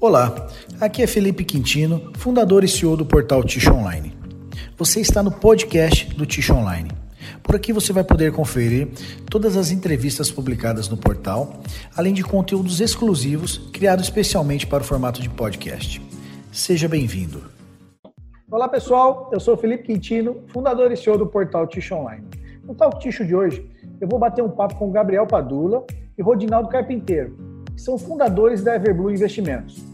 Olá, aqui é Felipe Quintino, fundador e CEO do portal Ticho Online. Você está no podcast do Ticho Online. Por aqui você vai poder conferir todas as entrevistas publicadas no portal, além de conteúdos exclusivos criados especialmente para o formato de podcast. Seja bem-vindo. Olá pessoal, eu sou Felipe Quintino, fundador e CEO do portal Ticho Online. No Talk Ticho de hoje, eu vou bater um papo com Gabriel Padula e Rodinaldo Carpinteiro, que são fundadores da Everblue Investimentos.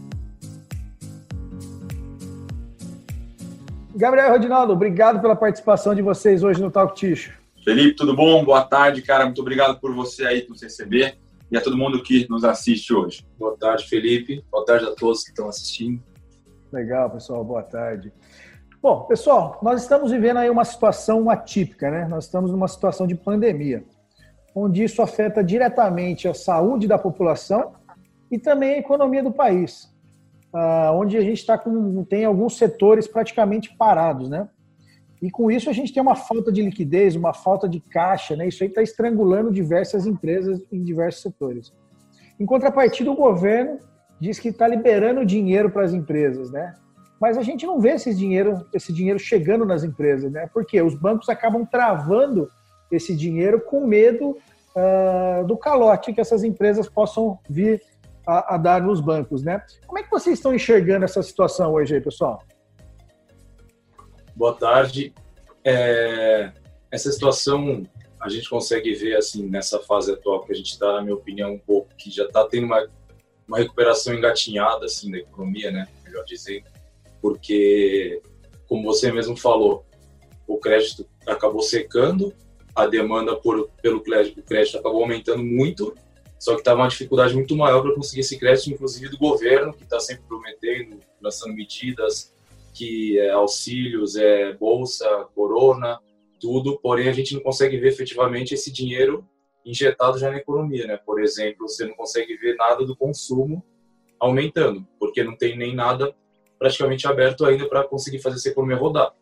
Gabriel e Rodinaldo, obrigado pela participação de vocês hoje no Talk Ticho. Felipe, tudo bom? Boa tarde, cara. Muito obrigado por você aí nos receber e a todo mundo que nos assiste hoje. Boa tarde, Felipe. Boa tarde a todos que estão assistindo. Legal, pessoal. Boa tarde. Bom, pessoal, nós estamos vivendo aí uma situação atípica, né? Nós estamos numa situação de pandemia, onde isso afeta diretamente a saúde da população e também a economia do país. Ah, onde a gente está com tem alguns setores praticamente parados, né? E com isso a gente tem uma falta de liquidez, uma falta de caixa, né? Isso aí está estrangulando diversas empresas em diversos setores. Em contrapartida, o governo diz que está liberando dinheiro para as empresas, né? Mas a gente não vê esse dinheiro, esse dinheiro chegando nas empresas, né? Porque os bancos acabam travando esse dinheiro com medo uh, do calote que essas empresas possam vir a, a, dar nos bancos, né? Como é que vocês estão enxergando essa situação hoje aí, pessoal? Boa tarde. É, essa situação a gente consegue ver assim nessa fase atual que a gente está, na minha opinião, um pouco que já está tendo uma, uma recuperação engatinhada assim da economia, né? Melhor dizendo, porque como você mesmo falou, o crédito acabou secando, a demanda por, pelo crédito, crédito acabou aumentando muito só que estava uma dificuldade muito maior para conseguir esse crédito, inclusive do governo, que está sempre prometendo, lançando medidas, que é auxílios, é bolsa, corona, tudo, porém a gente não consegue ver efetivamente esse dinheiro injetado já na economia, né? Por exemplo, você não consegue ver nada do consumo aumentando, porque não tem nem nada praticamente aberto ainda para conseguir fazer essa economia rodar.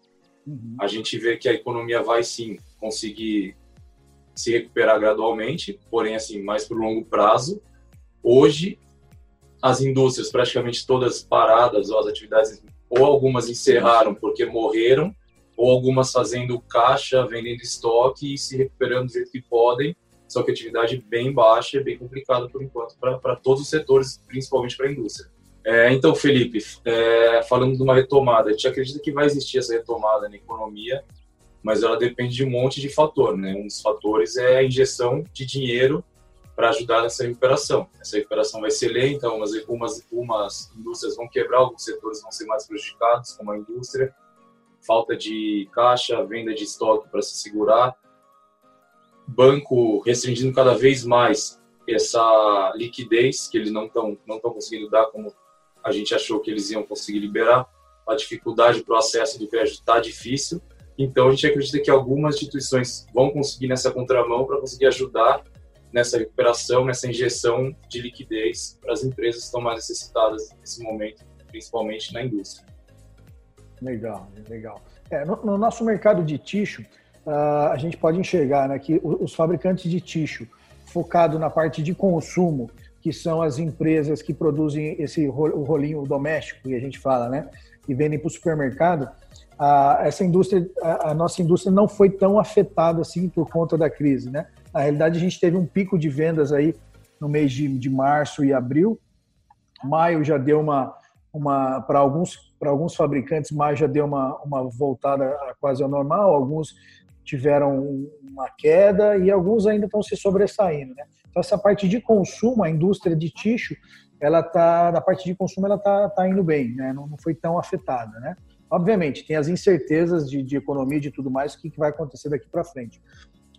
Uhum. A gente vê que a economia vai sim conseguir se recuperar gradualmente, porém assim mais para o longo prazo. Hoje as indústrias praticamente todas paradas, ou as atividades ou algumas encerraram porque morreram, ou algumas fazendo caixa, vendendo estoque e se recuperando do jeito que podem. Só que atividade bem baixa e bem complicada por enquanto para todos os setores, principalmente para a indústria. É, então, Felipe, é, falando de uma retomada, a gente acredita que vai existir essa retomada na economia, mas ela depende de um monte de fator, né? Um dos fatores é a injeção de dinheiro para ajudar nessa recuperação. Essa recuperação vai ser lenta, umas, umas, umas indústrias vão quebrar, alguns setores vão ser mais prejudicados, como a indústria, falta de caixa, venda de estoque para se segurar, banco restringindo cada vez mais essa liquidez que eles não estão não estão conseguindo dar como a gente achou que eles iam conseguir liberar. A dificuldade para o acesso do crédito está difícil então, a gente acredita que algumas instituições vão conseguir nessa contramão para conseguir ajudar nessa recuperação, nessa injeção de liquidez para as empresas que estão mais necessitadas nesse momento, principalmente na indústria. Legal, legal. É, no, no, nosso mercado de ticho, uh, a gente pode enxergar né, que os fabricantes de ticho focado na parte de consumo, que são as empresas que produzem esse rolinho doméstico que a gente fala, né, e vendem para o supermercado, a, essa indústria, a, a, nossa indústria não foi tão afetada assim por conta da crise, né? Na realidade, a gente teve um pico de vendas aí no mês de, de março e abril. Maio já deu uma, uma para alguns para alguns fabricantes, maio já deu uma, uma voltada quase ao normal. Alguns tiveram uma queda e alguns ainda estão se sobressaindo, né? Então essa parte de consumo, a indústria de ticho, ela tá na parte de consumo ela tá, tá indo bem, né? Não, não foi tão afetada, né? Obviamente, tem as incertezas de, de economia e de tudo mais, o que, que vai acontecer daqui para frente.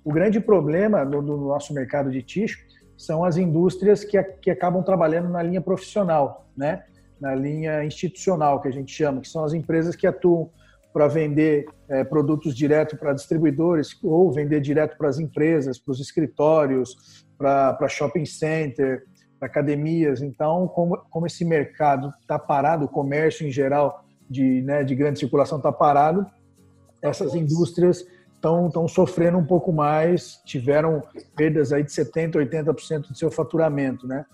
O grande problema no, no, nosso mercado de ticho são as indústrias que, que acabam trabalhando na linha profissional, né? na linha institucional, que a gente chama, que são as empresas que atuam para vender é, produtos direto para distribuidores ou vender direto para as empresas, para os escritórios, para shopping center, para academias. Então, como, como esse mercado está parado, o comércio em geral de, né, de grande circulação está parado, essas indústrias estão sofrendo um pouco mais, tiveram perdas aí de 70%, 80% do seu faturamento, né?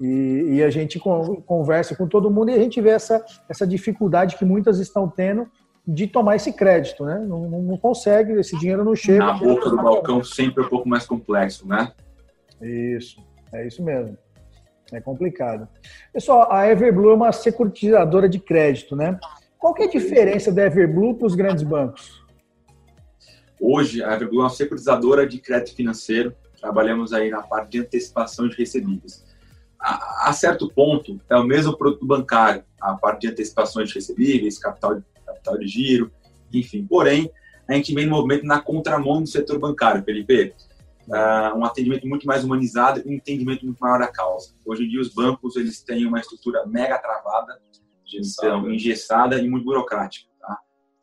E, e, a gente conversa com todo mundo e a gente vê essa, essa dificuldade que muitas estão tendo de tomar esse crédito, né? Não, não consegue, esse dinheiro não chega. Na boca do balcão sempre é um pouco mais complexo, né? Isso, é isso mesmo. É complicado. Pessoal, a Everblue é uma securitizadora de crédito, né? Qual que é a diferença da Everblue para os grandes bancos? Hoje, a Everblue é uma securitizadora de crédito financeiro. Trabalhamos aí na parte de antecipação de recebíveis. A, a certo ponto, é o mesmo produto bancário, a parte de antecipações de recebíveis, capital, capital de giro, enfim. Porém, a gente vem no movimento na contramão do setor bancário, Felipe. Uh, um atendimento muito mais humanizado e um entendimento muito maior da causa. Hoje em dia, os bancos eles têm uma estrutura mega travada, então, engessada e muito burocrática. Tá?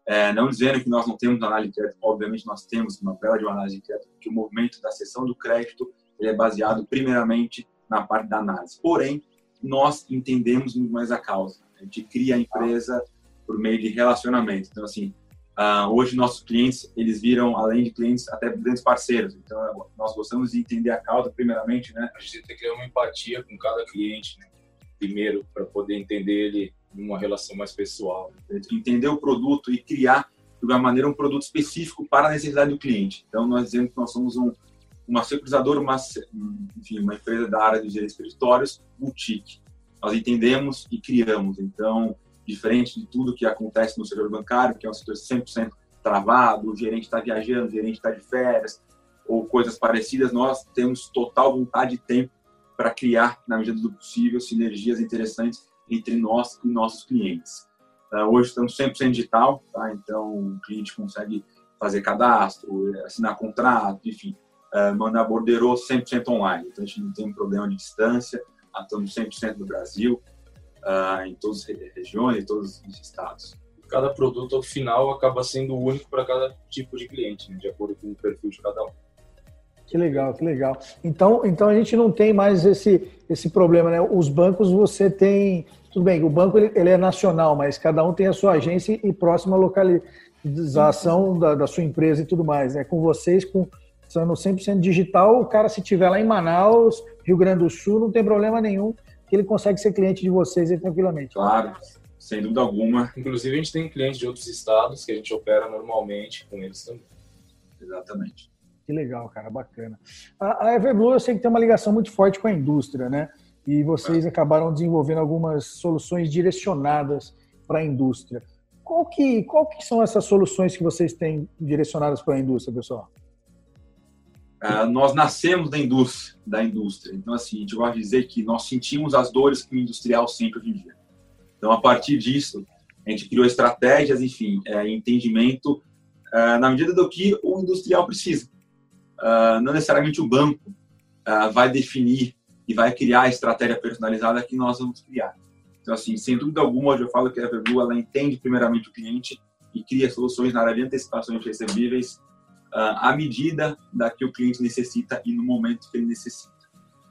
É, não dizendo que nós não temos análise de crédito, obviamente nós temos uma bela de análise de crédito, porque o movimento da sessão do crédito ele é baseado primeiramente na parte da análise. Porém, nós entendemos muito mais a causa. A gente cria a empresa por meio de relacionamento. Então, assim, Uh, hoje nossos clientes eles viram além de clientes até grandes parceiros então nós gostamos de entender a causa primeiramente né a gente tem que criar uma empatia com cada cliente né? primeiro para poder entender ele numa relação mais pessoal entender o produto e criar de alguma maneira um produto específico para a necessidade do cliente. Então nós dizemos que nós somos um uma securizadora uma enfim uma empresa da área de gerência de escritórios boutique. Nós entendemos e criamos. Então diferente de tudo que acontece no setor bancário, que é um setor 100% travado, o gerente está viajando, o gerente está de férias, ou coisas parecidas, nós temos total vontade e tempo para criar, na medida do possível, sinergias interessantes entre nós e nossos clientes. Uh, hoje estamos 100% digital, tá? então o cliente consegue fazer cadastro, assinar contrato, enfim, uh, mandar borderô 100% online. Então a gente não tem um problema de distância, estamos 100% no Brasil, em todas as regiões, em todos os estados. Cada produto, ao final, acaba sendo único para cada tipo de cliente, né, de acordo com o perfil de cada um. Que legal, que legal. Então, então a gente não tem mais esse, esse problema, né? Os bancos você tem. Tudo bem, o banco ele, ele é nacional, mas cada um tem a sua agência e próxima localização da, da sua empresa e tudo mais. Né? Com vocês, com sendo 100% digital, o cara, se tiver lá em Manaus, Rio Grande do Sul, não tem problema nenhum que ele consegue ser cliente de vocês aí, tranquilamente. Claro, sem dúvida alguma. Inclusive, a gente tem clientes de outros estados que a gente opera normalmente com eles também. Exatamente. Que legal, cara, bacana. A, a Everblue eu sei que tem uma ligação muito forte com a indústria, né? E vocês é. acabaram desenvolvendo algumas soluções direcionadas para a indústria. Qual que, qual que são essas soluções que vocês têm direcionadas para a indústria, pessoal? Uh, nós nascemos da indústria, da indústria. Então, assim, a gente gosta de dizer que nós sentimos as dores que o industrial em dia. Então, a partir disso, a gente criou estratégias, enfim, é, entendimento uh, na medida do que o industrial precisa. Uh, não necessariamente o banco vai definir e vai criar a estratégia personalizada que nós vamos criar. Então, assim, sem dúvida alguma, hoje eu falo que a Everblue, ela entende primeiramente o cliente e cria soluções na área de antecipações recebíveis, ah, à medida da que o cliente necessita e no momento que ele necessita.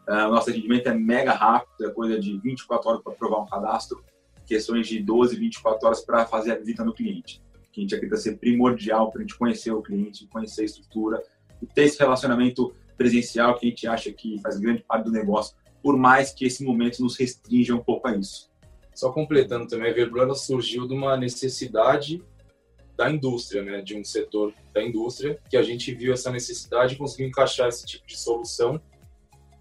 Uh, nosso atendimento é mega rápido, é coisa de 24 horas para aprovar um cadastro, questões de 12, 24 horas para fazer a visita no cliente. A gente acredita ser primordial para a gente conhecer o cliente, conhecer a estrutura e ter esse relacionamento presencial que a gente acha que faz grande parte do negócio, por mais que esse momento nos restrinja um pouco a isso. Só completando também, a Verblana surgiu de uma necessidade da indústria, né, de um setor da indústria, que a gente viu essa necessidade e conseguiu encaixar esse tipo de solução.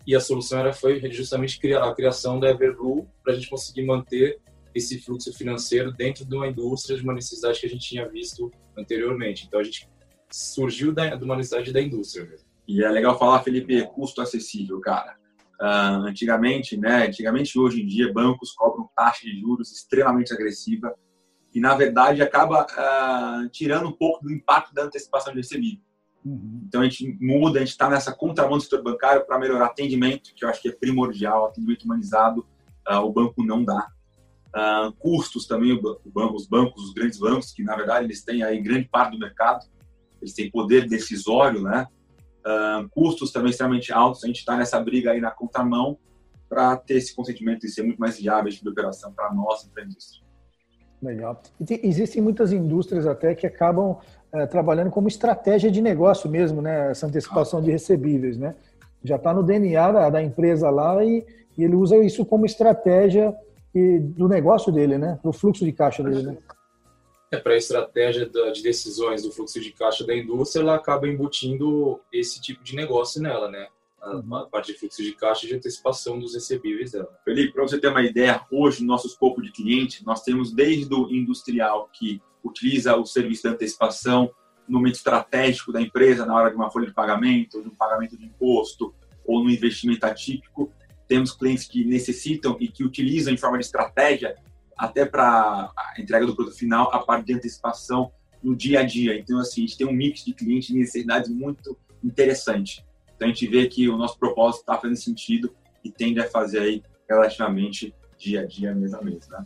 E a solução era foi justamente a criação da Everblue para a gente conseguir manter esse fluxo financeiro dentro de uma indústria, de uma necessidade que a gente tinha visto anteriormente. Então a gente surgiu da, de uma necessidade da indústria. E é legal falar, Felipe, custo acessível, cara. Uh, antigamente, né? Antigamente, hoje em dia, bancos cobram taxa de juros extremamente agressiva e, na verdade, acaba uh, tirando um pouco do impacto da antecipação de recebível. Uhum. Então, a gente muda, a gente está nessa contramão do setor bancário para melhorar atendimento, que eu acho que é primordial, atendimento humanizado, uh, o banco não dá. Uh, custos também, os bancos, os grandes bancos, que, na verdade, eles têm aí grande parte do mercado, eles têm poder decisório, né? custos também extremamente altos, a gente está nessa briga aí na contramão para ter esse consentimento e ser muito mais viável de operação para nós e para a indústria. Legal. E tem, existem muitas indústrias até que acabam é, trabalhando como estratégia de negócio mesmo, né? Essa antecipação de recebíveis, né? Já está no DNA da, da, empresa lá e, e ele usa isso como estratégia do negócio dele, né? Do fluxo de caixa dele, né? É, para a estratégia de decisões do fluxo de caixa da indústria, ela acaba embutindo esse tipo de negócio nela, né? A, uhum. a parte de fluxo de caixa e de antecipação dos recebíveis dela. Felipe, para você ter uma ideia, hoje no nosso escopo de cliente, nós temos desde o industrial que utiliza o serviço de antecipação no momento estratégico da empresa, na hora de uma folha de pagamento, de um pagamento de imposto ou no investimento atípico. Temos clientes que necessitam e que utilizam em forma de estratégia até para a entrega do produto final, a parte de antecipação no dia a dia. Então, assim, a gente tem um mix de clientes de necessidades muito interessante. Então, a gente vê que o nosso propósito está fazendo sentido e tende a fazer aí relativamente dia a dia, mês a mês, né?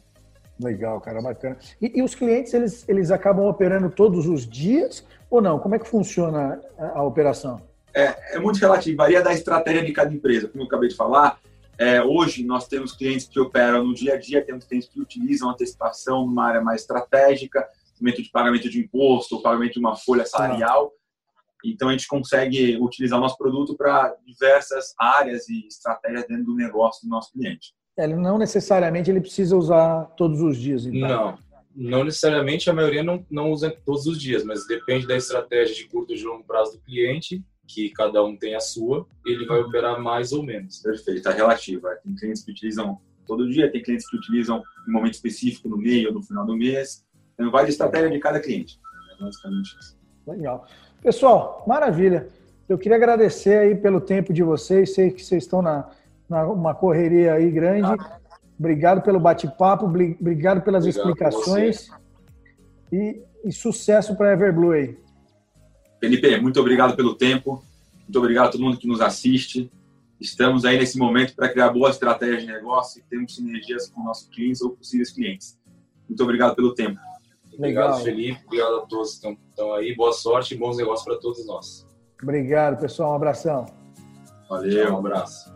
Legal, cara, bacana. E, e, os clientes, eles, eles acabam operando todos os dias ou não? Como é que funciona a, a operação? É, é muito relativo, varia da estratégia de cada empresa. Como eu acabei de falar, é, hoje nós temos clientes que operam no dia a dia, temos clientes que utilizam antecipação numa área mais estratégica, momento de pagamento de imposto, pagamento de uma folha salarial. Então a gente consegue utilizar o nosso produto para diversas áreas e estratégias dentro do negócio do nosso cliente. É, não necessariamente ele precisa usar todos os dias. Então. Não, não necessariamente a maioria não, não usa todos os dias, mas depende da estratégia de curto e de longo prazo do cliente que cada um tem a sua, ele vai operar mais ou menos. Perfeito, está relativa. É, tem clientes que utilizam todo dia, tem clientes que utilizam em um momento específico, no meio ou no final do mês. Então, vai de estratégia de cada cliente. É basicamente isso. Legal. Pessoal, maravilha. Eu queria agradecer aí pelo tempo de vocês. Sei que vocês estão na, na uma correria aí grande. Ah. Obrigado pelo bate-papo, obrigado pelas obrigado explicações e, e, sucesso para a Everblue aí. Felipe, muito obrigado pelo tempo, muito obrigado a todo mundo que nos assiste. Estamos aí nesse momento para criar boas estratégias de negócio e termos sinergias com nossos clientes ou possíveis clientes. Muito obrigado pelo tempo. Legal. Obrigado, Felipe. Obrigado a todos que estão aí. Boa sorte e bons negócios para todos nós. Obrigado, pessoal. Um abração. Valeu, um abraço.